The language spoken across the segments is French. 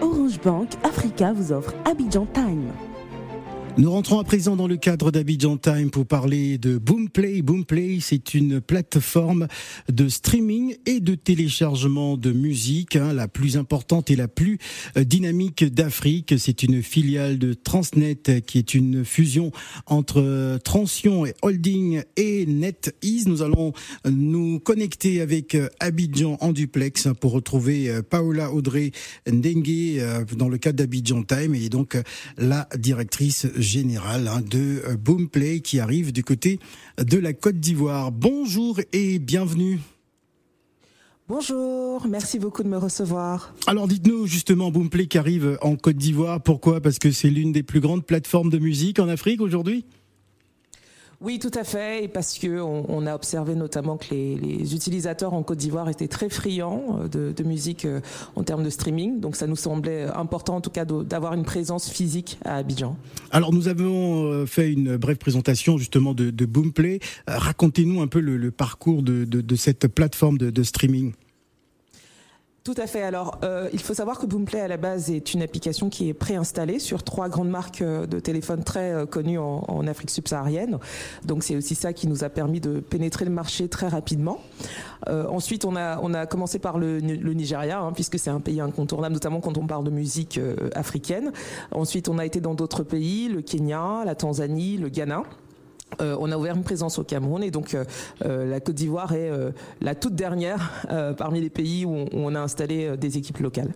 Orange Bank Africa vous offre Abidjan Time. Nous rentrons à présent dans le cadre d'Abidjan Time pour parler de Boomplay. Boomplay, c'est une plateforme de streaming et de téléchargement de musique, hein, la plus importante et la plus euh, dynamique d'Afrique. C'est une filiale de Transnet qui est une fusion entre euh, Transion et Holding et NetEase. Nous allons euh, nous connecter avec Abidjan en duplex pour retrouver Paola Audrey Ndengue dans le cadre d'Abidjan Time et donc la directrice général hein, de euh, Boomplay qui arrive du côté de la Côte d'Ivoire. Bonjour et bienvenue. Bonjour, merci beaucoup de me recevoir. Alors dites-nous justement Boomplay qui arrive en Côte d'Ivoire, pourquoi? Parce que c'est l'une des plus grandes plateformes de musique en Afrique aujourd'hui? Oui, tout à fait, parce que on, a observé notamment que les, utilisateurs en Côte d'Ivoire étaient très friands euh, de, musique euh, en termes de streaming, donc ça nous semblait important en tout cas d'avoir une présence physique à Abidjan. Alors nous avons euh, fait une brève présentation justement de, Boomplay. Racontez-nous un peu le, parcours de, cette plateforme de streaming. Tout à fait. Alors, euh, il faut savoir que Boomplay à la base est une application qui est préinstallée sur trois grandes marques euh, de téléphone très euh, connues en, Afrique subsaharienne. Donc, c'est aussi ça qui nous a permis de pénétrer le marché très rapidement. ensuite, on a on a commencé par le, Nigeria, hein, puisque c'est un pays incontournable, notamment quand on parle de musique africaine. Ensuite, on a été dans d'autres pays, le Kenya, la Tanzanie, le Ghana. Euh, on a ouvert une présence au Cameroun et donc euh, euh, la Côte d'Ivoire est la toute dernière parmi les pays où on, a installé des équipes locales.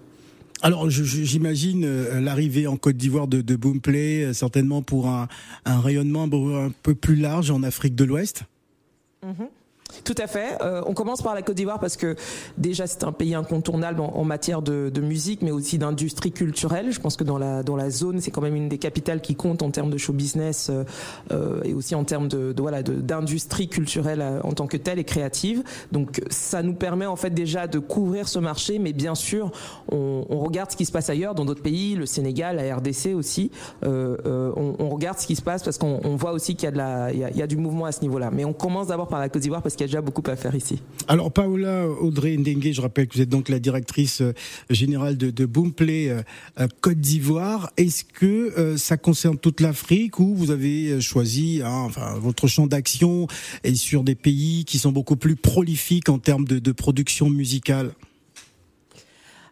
Alors j'imagine l'arrivée en Côte d'Ivoire de, Boomplay, certainement pour un, rayonnement un peu plus large en Afrique de l'Ouest. Mm-hmm. Tout à fait. Euh, on commence par la Côte d'Ivoire parce que déjà c'est un pays incontournable en, matière de, musique, mais aussi d'industrie culturelle. Je pense que dans la dans la zone, c'est quand même une des capitales qui compte en termes de show business euh, euh, et aussi en termes de, voilà d'industrie culturelle en tant que telle et créative. Donc ça nous permet en fait déjà de couvrir ce marché, mais bien sûr on, regarde ce qui se passe ailleurs dans d'autres pays, le Sénégal, la RDC aussi. On, regarde ce qui se passe parce qu'on voit aussi qu'il y a de la il y a, du mouvement à ce niveau-là. Mais on commence d'abord par la Côte d'Ivoire parce qu'il déjà beaucoup à faire ici. Alors Paola Audrey Ndengue, je rappelle que vous êtes donc la directrice euh, générale de, Boomplay euh, euh, Côte d'Ivoire. Est-ce que ça concerne toute l'Afrique ou vous avez choisi, hein, votre champ d'action est sur des pays qui sont beaucoup plus prolifiques en termes de production musicale?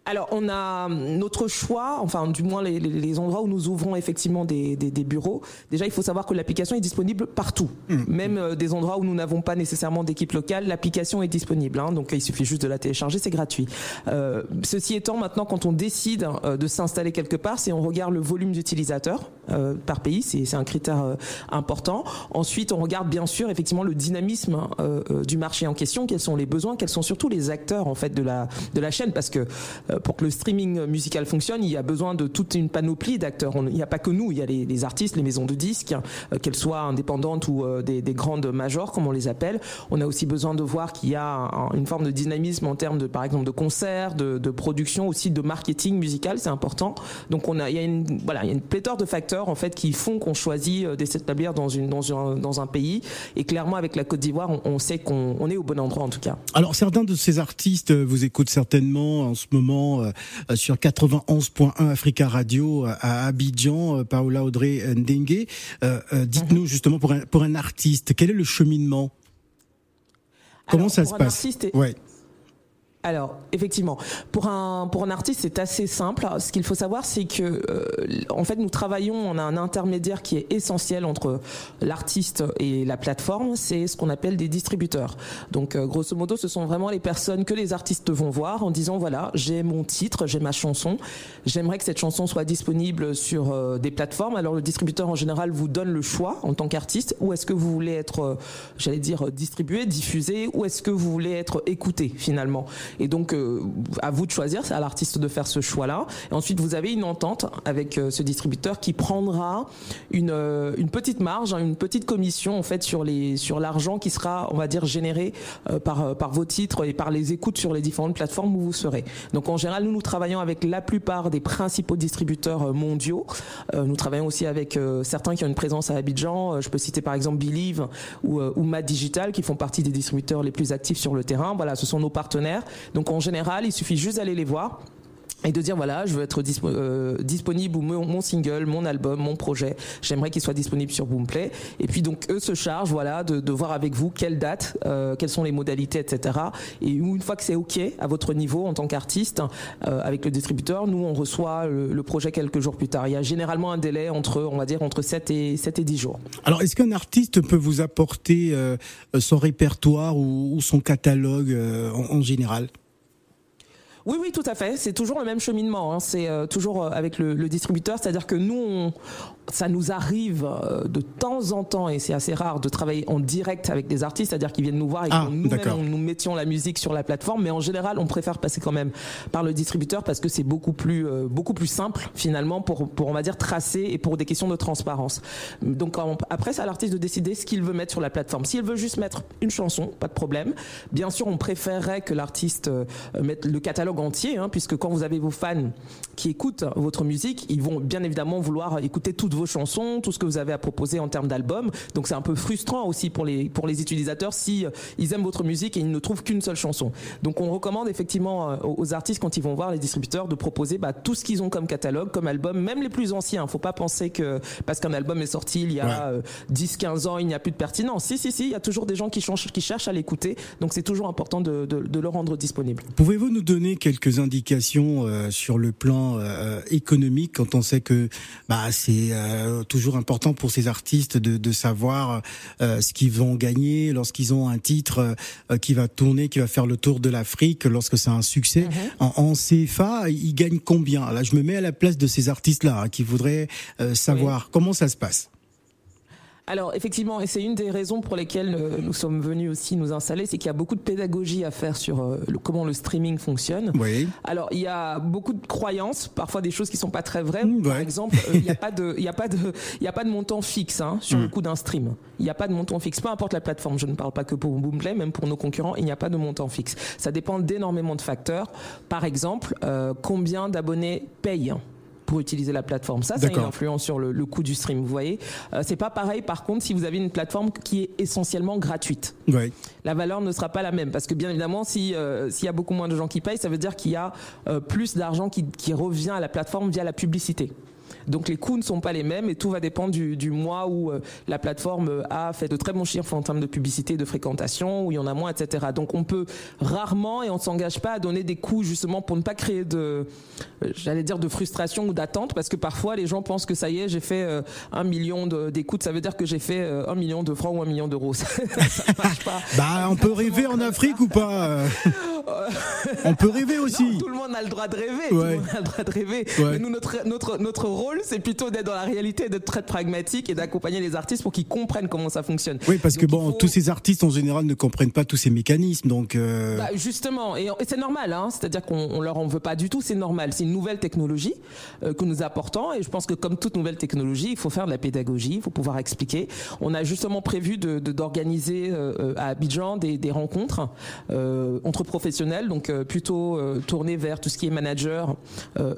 Alors, on a notre choix, enfin, du moins les, endroits où nous ouvrons effectivement des, bureaux. Déjà, il faut savoir que l'application est disponible partout, mmh. même euh, des endroits où nous n'avons pas nécessairement d'équipe locale. L'application est disponible, hein, donc il suffit juste de la télécharger, c'est gratuit. Euh, ceci étant, maintenant, quand on décide euh, de s'installer quelque part, c'est on regarde le volume d'utilisateurs par pays, c'est un critère important. Ensuite, on regarde bien sûr effectivement le dynamisme du marché en question, quels sont les besoins, quels sont surtout les acteurs en fait de la de la chaîne, parce que euh, pour que le streaming musical fonctionne, il y a besoin de toute une panoplie d'acteurs. Il n'y a pas que nous, il y a les, artistes, les maisons de disques, euh, qu'elles soient indépendantes ou euh, des, grandes majors, comme on les appelle. On a aussi besoin de voir qu'il y a une forme de dynamisme en termes de, par exemple, de concerts, de, production, aussi de marketing musical, c'est important. Donc il y a une, voilà, il y a une pléthore de facteurs en fait qui font qu'on choisit de s'établir dans un, pays. Et clairement, avec la Côte d'Ivoire, on, sait qu'on est au bon endroit en tout cas. Alors certains de ces artistes vous écoutent certainement en ce moment euh, sur 91.1 Africa Radio euh, à Abidjan, euh, Paola Audrey Ndengue. Dites-nous mhm. justement pour un, pour un artiste, quel est le cheminement? Comment ça se passe? ouais. Alors, effectivement, pour un pour un artiste, c'est assez simple. Ce qu'il faut savoir, c'est que euh, en fait, nous travaillons, on a un intermédiaire qui est essentiel entre l'artiste et la plateforme. C'est ce qu'on appelle des distributeurs. Donc, euh, grosso modo, ce sont vraiment les personnes que les artistes vont voir en disant voilà, j'ai mon titre, j'ai ma chanson, j'aimerais que cette chanson soit disponible sur euh, des plateformes. Alors, le distributeur en général vous donne le choix en tant qu'artiste. Où est-ce que vous voulez être, j'allais dire, distribué, diffusé, ou est-ce que vous voulez être écouté finalement? Et donc, euh, à vous de choisir, c'est à l'artiste de faire ce choix-là. Et ensuite, vous avez une entente avec euh, ce distributeur qui prendra une, euh, une petite marge, hein, une petite commission en fait sur les sur l'argent qui sera, on va dire, généré par par vos titres et par les écoutes sur les différentes plateformes où vous serez. Donc, en général, nous nous travaillons avec la plupart des principaux distributeurs mondiaux. nous travaillons aussi avec certains qui ont une présence à Abidjan. je peux citer par exemple Believe ou, ou Mad Digital qui font partie des distributeurs les plus actifs sur le terrain. Voilà, ce sont nos partenaires. Donc en général, il suffit juste d'aller les voir et de dire voilà je veux être euh, disponible ou mon, single mon album mon projet. J'aimerais qu'il soit disponible sur Boomplay. Et puis donc eux se chargent voilà de, de voir avec vous quelle date euh, quelles sont les modalités etc et une fois que c'est ok à votre niveau en tant qu'artiste euh, avec le distributeur nous on reçoit le, projet quelques jours plus tard. Il y a généralement un délai entre on va dire entre 7 et 7 et 10 jours. Alors est-ce qu'un artiste peut vous apporter son répertoire ou, son catalogue en général? Oui, oui, tout à fait. C'est toujours le même cheminement. Hein. C'est euh, toujours euh, avec le, le distributeur, c'est-à-dire que nous, on, ça nous arrive euh, de temps en temps, et c'est assez rare, de travailler en direct avec des artistes, c'est-à-dire qu'ils viennent nous voir et ah, que nous, nous mettions la musique sur la plateforme. Mais en général, on préfère passer quand même par le distributeur parce que c'est beaucoup plus, euh, beaucoup plus simple finalement pour, pour, on va dire, tracer et pour des questions de transparence. Donc après, c'est à l'artiste de décider ce qu'il veut mettre sur la plateforme. S'il veut juste mettre une chanson, pas de problème. Bien sûr, on préférerait que l'artiste euh, mette le catalogue entier, hein, puisque quand vous avez vos fans qui écoutent votre musique, ils vont bien évidemment vouloir écouter toutes vos chansons, tout ce que vous avez à proposer en termes d'album. Donc c'est un peu frustrant aussi pour les pour les utilisateurs si euh, ils aiment votre musique et ils ne trouvent qu'une seule chanson. Donc on recommande effectivement euh, aux artistes quand ils vont voir les distributeurs de proposer bah, tout ce qu'ils ont comme catalogue, comme album, même les plus anciens. Faut pas penser que parce qu'un album est sorti il y a 10 15 euh, ans, il n'y a plus de pertinence. Si si si, il y a toujours des gens qui, qui cherchent à l'écouter. Donc c'est toujours important de, de, de, le rendre disponible. Pouvez-vous nous donner quelques indications sur le plan économique quand on sait que bah c'est euh, toujours important pour ces artistes de, de savoir euh, ce qu'ils vont gagner lorsqu'ils ont un titre euh, qui va tourner, qui va faire le tour de l'Afrique, lorsque c'est un succès. Mhm. en, en, CFA, ils gagnent combien? Là, je me mets à la place de ces artistes-là hein, qui voudraient savoir comment ça se passe. Alors effectivement, et c'est une des raisons pour lesquelles euh, nous sommes venus aussi nous installer, c'est qu'il y a beaucoup de pédagogie à faire sur euh, comment le streaming fonctionne. Oui. Alors il y a beaucoup de croyances, parfois des choses qui sont pas très vraies. Mmh, Par exemple, euh, il n'y a pas de, il y a pas de, il y a pas de montant fixe hein, sur le mmh. coût d'un stream. Il n'y a pas de montant fixe, peu importe la plateforme. Je ne parle pas que pour Boomplay, même pour nos concurrents, il n'y a pas de montant fixe. Ça dépend d'énormément de facteurs. Par exemple, combien d'abonnés payent? Pour utiliser la plateforme. Ça, ça a une influence sur le, coût du stream. Vous voyez, euh, c'est pas pareil. Par contre, si vous avez une plateforme qui est essentiellement gratuite, la valeur ne sera pas la même parce que bien évidemment, si euh, s'il y a beaucoup moins de gens qui payent, ça veut dire qu'il y a euh, plus d'argent qui, qui revient à la plateforme via la publicité. Donc les coûts ne sont pas les mêmes et tout va dépendre du, du mois où euh, la plateforme euh, a fait de très bons chiffres en termes de publicité, de fréquentation, où il y en a moins, etc. Donc on peut rarement et on ne s'engage pas à donner des coûts justement pour ne pas créer de, euh, j'allais dire de frustration ou d'attente, parce que parfois les gens pensent que ça y est, j'ai fait un million d'écoutes, ça veut dire que j'ai fait un million de francs ou un million d'euros. ça, marche pas. bah on peut rêver en Afrique ou pas On peut rêver aussi. tout le monde a le droit de rêver. Tout le monde a le droit de rêver. Mais nous notre notre notre rôle c'est plutôt d'être dans la réalité, d'être très pragmatique et d'accompagner les artistes pour qu'ils comprennent comment ça fonctionne. Oui, parce que bon, tous ces artistes en général ne comprennent pas tous ces mécanismes, donc. Euh... Bah, justement, et, c'est normal, hein, c'est-à-dire qu'on leur en veut pas du tout, c'est normal. C'est une nouvelle technologie euh, que nous apportons, et je pense que comme toute nouvelle technologie, il faut faire de la pédagogie, il faut pouvoir expliquer. On a justement prévu de d'organiser euh, euh, à Abidjan des, des rencontres entre professionnels, donc plutôt tourner vers tout ce qui est manager,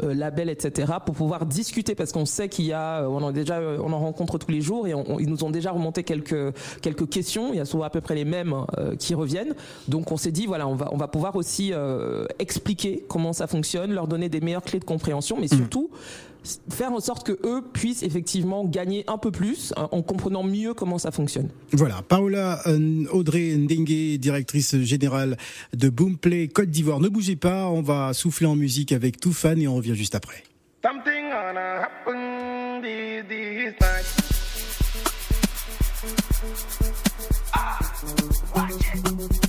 label, etc., pour pouvoir discuter parce qu'on sait qu'il y a, on en déjà, on en rencontre tous les jours et ils nous ont déjà remonté quelques quelques questions. Il y a souvent à peu près les mêmes euh, qui reviennent. Donc on s'est dit voilà, on va on va pouvoir aussi euh, expliquer comment ça fonctionne, leur donner des meilleures clés de compréhension, mais mmh. Faire en sorte que eux puissent effectivement gagner un peu plus hein, en comprenant mieux comment ça fonctionne. Voilà, Paola euh, Audrey Ndengue, directrice générale de Boomplay Côte d'Ivoire. Ne bougez pas, on va souffler en musique avec Toufan et on revient juste après. Ah, watch it.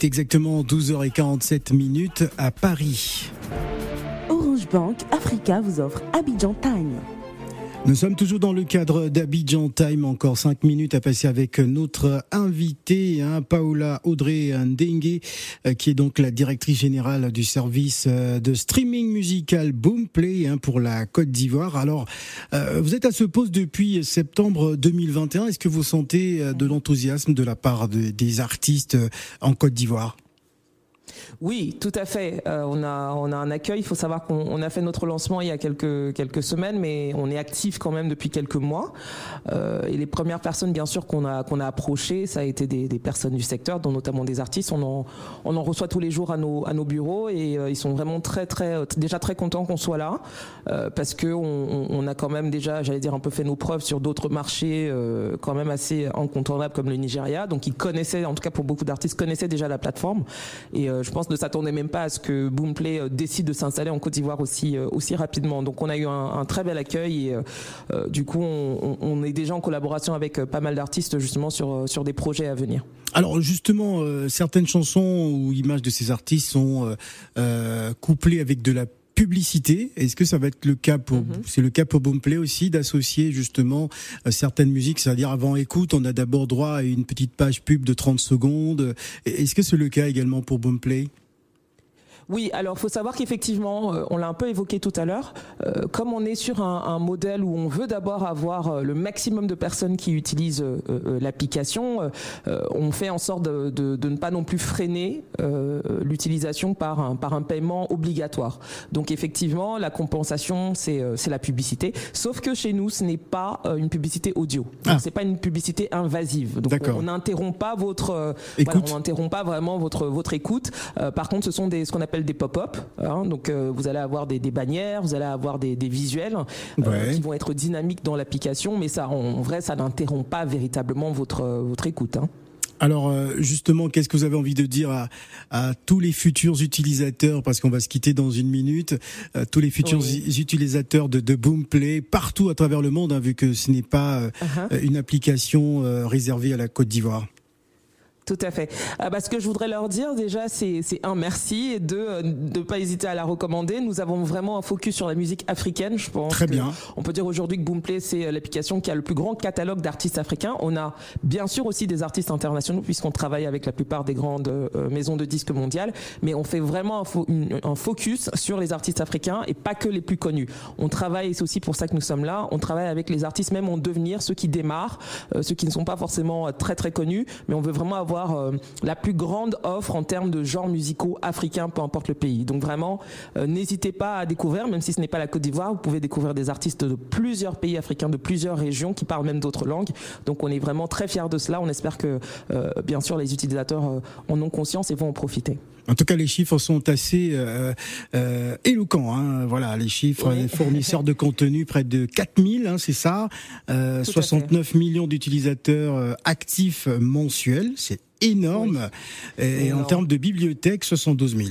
Est exactement 12h47 minutes à Paris. Orange Bank Africa vous offre Abidjan Time. Nous sommes toujours dans le cadre d'Abidjan Time, encore cinq minutes à passer avec notre invité, hein, Paola Audrey Ndengue, euh, qui est donc la directrice générale du service euh, de streaming musical Boomplay hein, pour la Côte d'Ivoire. Alors, euh, vous êtes à ce poste depuis septembre 2021. Est-ce que vous sentez de l'enthousiasme de la part des artistes en Côte d'Ivoire? Oui, tout à fait. Euh, on a on a un accueil. Il faut savoir qu'on a fait notre lancement il y a quelques quelques semaines, mais on est actif quand même depuis quelques mois. Euh, et les premières personnes, bien sûr, qu'on a qu'on a approchées, ça a été des, des, personnes du secteur, dont notamment des artistes. On en on en reçoit tous les jours à nos à nos bureaux et euh, ils sont vraiment très très déjà très contents qu'on soit là euh, parce que on, on, a quand même déjà, j'allais dire, un peu fait nos preuves sur d'autres marchés euh, quand même assez incontournables comme le Nigeria. Donc ils connaissaient, en tout cas pour beaucoup d'artistes, connaissaient déjà la plateforme et je pense ne s'attendait même pas à ce que Boomplay euh, décide de s'installer en Côte d'Ivoire aussi euh, aussi rapidement. Donc on a eu un, très bel accueil et euh, du coup on, est déjà en collaboration avec pas mal d'artistes justement sur sur des projets à venir. Alors justement, certaines chansons ou images de ces artistes sont couplées avec de la publicité. Est-ce que ça va être le cas pour mhm. c'est le cas pour Boomplay aussi d'associer justement euh, certaines musiques, c'est-à-dire avant écoute, on a d'abord droit à une petite page pub de 30 secondes. Est-ce que c'est le cas également pour Boomplay oui, alors faut savoir qu'effectivement, euh, on l'a un peu évoqué tout à l'heure, euh, comme on est sur un, un, modèle où on veut d'abord avoir euh, le maximum de personnes qui utilisent l'application, on fait en sorte de, de, de, ne pas non plus freiner l'utilisation par un, par un paiement obligatoire. Donc effectivement, la compensation, c'est la publicité, sauf que chez nous, ce n'est pas une publicité audio. Ah. C'est pas une publicité invasive. Donc on n'interrompt pas votre, voilà, on n'interrompt pas vraiment votre votre écoute. par contre, ce sont des ce qu'on appelle des pop-up. Hein. donc euh, vous allez avoir des, bannières, vous allez avoir des, visuels euh, qui vont être dynamiques dans l'application, mais ça, en vrai, ça n'interrompt pas véritablement votre votre écoute. Hein. Alors euh, justement, qu'est-ce que vous avez envie de dire à, tous les futurs utilisateurs, parce qu'on va se quitter dans une minute, tous les futurs utilisateurs de, de Boomplay partout à travers le monde, hein, vu que ce n'est pas uh-huh. une application réservée à la Côte d'Ivoire tout à fait. Euh, bah, ce que je voudrais leur dire déjà, c'est un merci et deux, euh, de ne pas hésiter à la recommander. Nous avons vraiment un focus sur la musique africaine. Je pense. Très bien. On peut dire aujourd'hui que Boomplay c'est euh, l'application qui a le plus grand catalogue d'artistes africains. On a bien sûr aussi des artistes internationaux puisqu'on travaille avec la plupart des grandes maisons de disques mondiales, mais on fait vraiment un, focus sur les artistes africains et pas que les plus connus. On travaille, c'est aussi pour ça que nous sommes là. On travaille avec les artistes même en devenir, ceux qui démarrent, ceux qui ne sont pas forcément très très connus, mais on veut vraiment avoir euh, la plus grande offre en termes de genres musicaux africains, peu importe le pays. Donc vraiment, euh, n'hésitez pas à découvrir, même si ce n'est pas la Côte d'Ivoire, vous pouvez découvrir des artistes de plusieurs pays africains, de plusieurs régions qui parlent même d'autres langues. Donc on est vraiment très fiers de cela. On espère que, euh, bien sûr, les utilisateurs en ont conscience et vont en profiter. En tout cas, les chiffres sont assez euh, euh, éloquents. Hein. Voilà, les chiffres, les fournisseurs de contenu, près de 4000, hein, c'est ça. Euh, 69 millions d'utilisateurs actifs mensuels, c'est énorme. Et, en termes de bibliothèque, 72 000.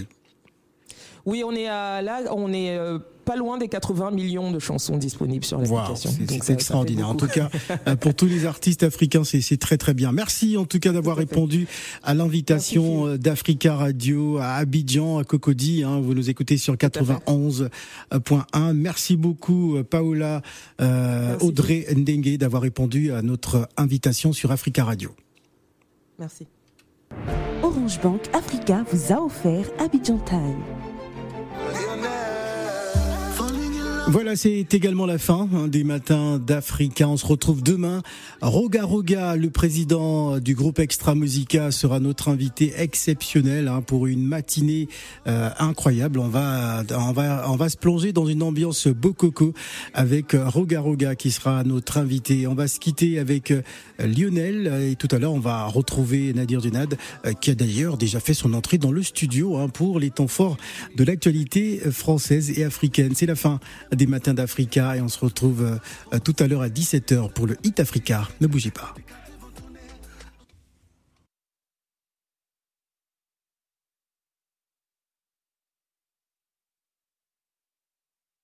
Oui, on est à, là, on est euh, pas loin des 80 millions de chansons disponibles sur l'application. c'est extraordinaire. En tout cas, euh, pour tous les artistes africains, c'est très très bien. Merci en tout cas d'avoir répondu à l'invitation euh, d'Africa Radio à Abidjan, à Cocody. Hein, vous nous écoutez sur 91.1. Merci beaucoup Paola Audrey Ndengue d'avoir répondu à notre invitation sur Africa Radio. Merci. Orange Bank Africa vous a offert Abidjan Time. Voilà, c'est également la fin hein, des matins d'Africa. On se retrouve demain. Roga Roga, le président du groupe Extra Musica, sera notre invité exceptionnel hein, pour une matinée euh, incroyable. On va, on va, on va se plonger dans une ambiance bococo avec Roga Roga qui sera notre invité. On va se quitter avec euh, Lionel et tout à l'heure on va retrouver Nadir Dunad euh, qui a d'ailleurs déjà fait son entrée dans le studio hein, pour les temps forts de l'actualité française et africaine. C'est la fin des matins d'Africa et on se retrouve tout à l'heure à 17h pour le Hit Africa. Ne bougez pas.